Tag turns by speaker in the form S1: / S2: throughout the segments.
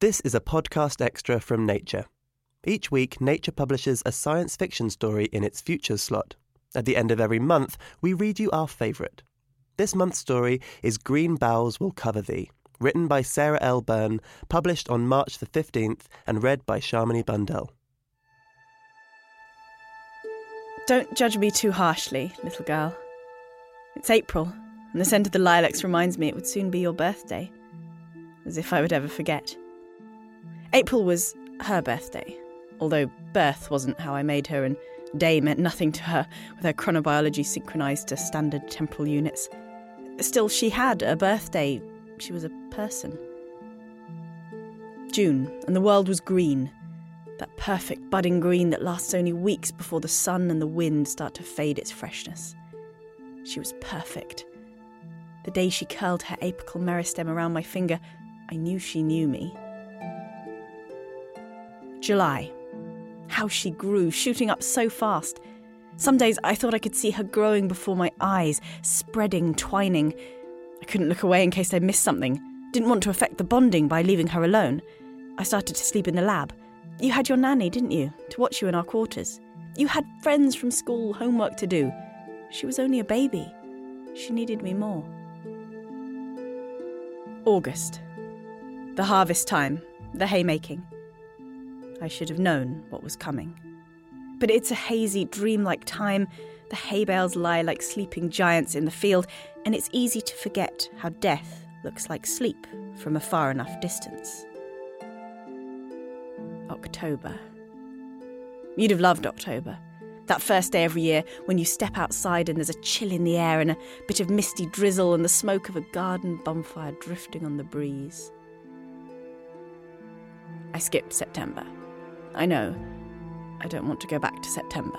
S1: This is a podcast extra from Nature. Each week, Nature publishes a science fiction story in its Futures slot. At the end of every month, we read you our favourite. This month's story is Green Boughs Will Cover Thee, written by Sarah L. Byrne, published on March the 15th, and read by Shamini Bundell.
S2: Don't judge me too harshly, little girl. It's April, and the scent of the lilacs reminds me it would soon be your birthday. As if I would ever forget. April was her birthday, although birth wasn't how I made her, and day meant nothing to her, with her chronobiology synchronized to standard temporal units. Still, she had a birthday. She was a person. June, and the world was green. That perfect budding green that lasts only weeks before the sun and the wind start to fade its freshness. She was perfect. The day she curled her apical meristem around my finger, I knew she knew me. July. How she grew, shooting up so fast. Some days I thought I could see her growing before my eyes, spreading, twining. I couldn't look away in case I missed something. Didn't want to affect the bonding by leaving her alone. I started to sleep in the lab. You had your nanny, didn't you, to watch you in our quarters? You had friends from school, homework to do. She was only a baby. She needed me more. August. The harvest time, the haymaking. I should have known what was coming. But it's a hazy, dreamlike time. The hay bales lie like sleeping giants in the field, and it's easy to forget how death looks like sleep from a far enough distance. October. You'd have loved October. That first day every year when you step outside and there's a chill in the air and a bit of misty drizzle and the smoke of a garden bonfire drifting on the breeze. I skipped September. I know. I don't want to go back to September.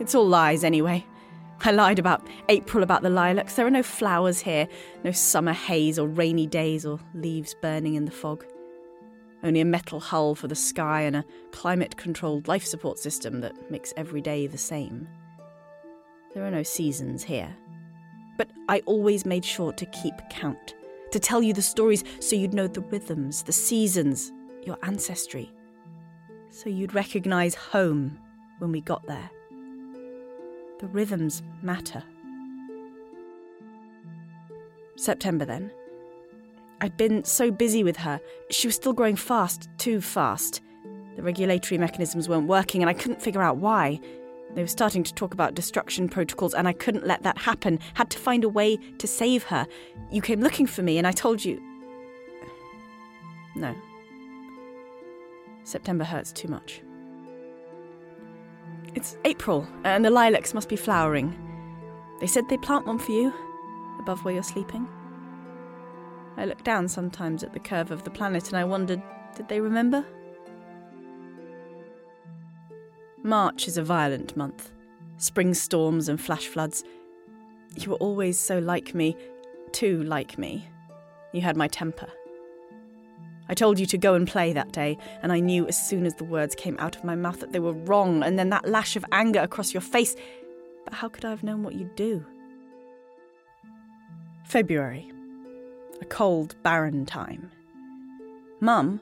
S2: It's all lies anyway. I lied about April about the lilacs. There are no flowers here, no summer haze or rainy days or leaves burning in the fog. Only a metal hull for the sky and a climate controlled life support system that makes every day the same. There are no seasons here. But I always made sure to keep count, to tell you the stories so you'd know the rhythms, the seasons, your ancestry, so you'd recognize home when we got there. The rhythms matter. September then. I'd been so busy with her. She was still growing fast, too fast. The regulatory mechanisms weren't working, and I couldn't figure out why. They were starting to talk about destruction protocols, and I couldn't let that happen. Had to find a way to save her. You came looking for me, and I told you. No. September hurts too much. It's April, and the lilacs must be flowering. They said they'd plant one for you, above where you're sleeping. I look down sometimes at the curve of the planet and I wondered did they remember? March is a violent month. Spring storms and flash floods. You were always so like me, too like me. You had my temper. I told you to go and play that day, and I knew as soon as the words came out of my mouth that they were wrong, and then that lash of anger across your face. But how could I have known what you'd do? February. A cold, barren time. Mum,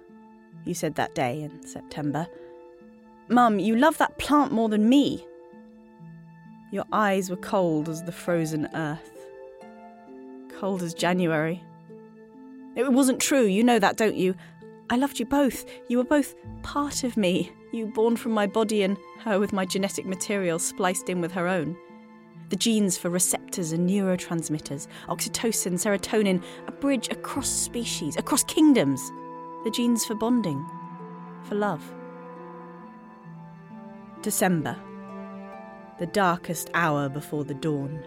S2: you said that day in September, Mum, you love that plant more than me. Your eyes were cold as the frozen earth. Cold as January. It wasn't true, you know that, don't you? I loved you both. You were both part of me. You born from my body and her with my genetic material spliced in with her own. The genes for receptors and neurotransmitters, oxytocin, serotonin, a bridge across species, across kingdoms. The genes for bonding, for love. December. The darkest hour before the dawn,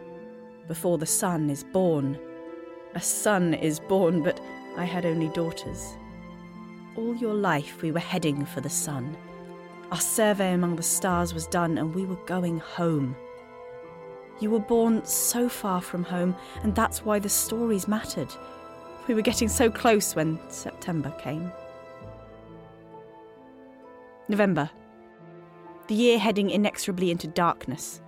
S2: before the sun is born. A son is born, but I had only daughters. All your life we were heading for the sun. Our survey among the stars was done, and we were going home. You were born so far from home, and that's why the stories mattered. We were getting so close when September came. November. The year heading inexorably into darkness.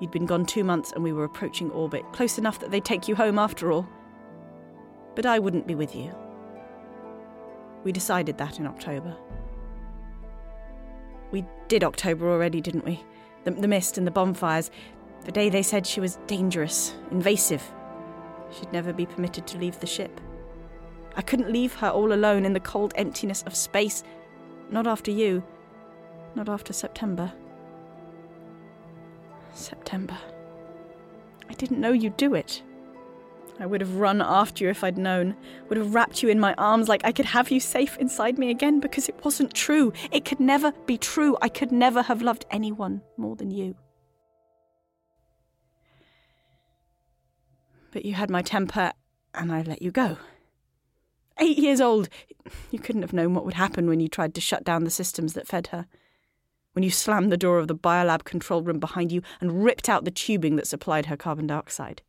S2: You'd been gone two months and we were approaching orbit, close enough that they'd take you home after all. But I wouldn't be with you. We decided that in October. We did October already, didn't we? The, the mist and the bonfires. The day they said she was dangerous, invasive. She'd never be permitted to leave the ship. I couldn't leave her all alone in the cold emptiness of space. Not after you. Not after September. September. I didn't know you'd do it. I would have run after you if I'd known, would have wrapped you in my arms like I could have you safe inside me again because it wasn't true. It could never be true. I could never have loved anyone more than you. But you had my temper and I let you go. Eight years old. You couldn't have known what would happen when you tried to shut down the systems that fed her. When you slammed the door of the biolab control room behind you and ripped out the tubing that supplied her carbon dioxide.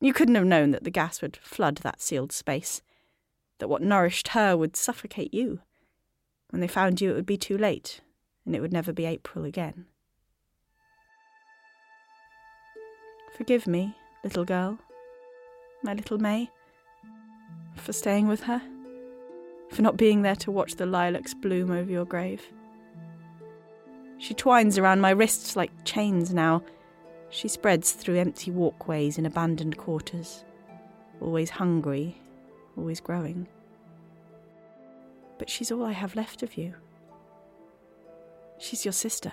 S2: You couldn't have known that the gas would flood that sealed space, that what nourished her would suffocate you. When they found you, it would be too late, and it would never be April again. Forgive me, little girl, my little May, for staying with her, for not being there to watch the lilacs bloom over your grave. She twines around my wrists like chains now she spreads through empty walkways in abandoned quarters, always hungry, always growing. But she's all I have left of you. She's your sister.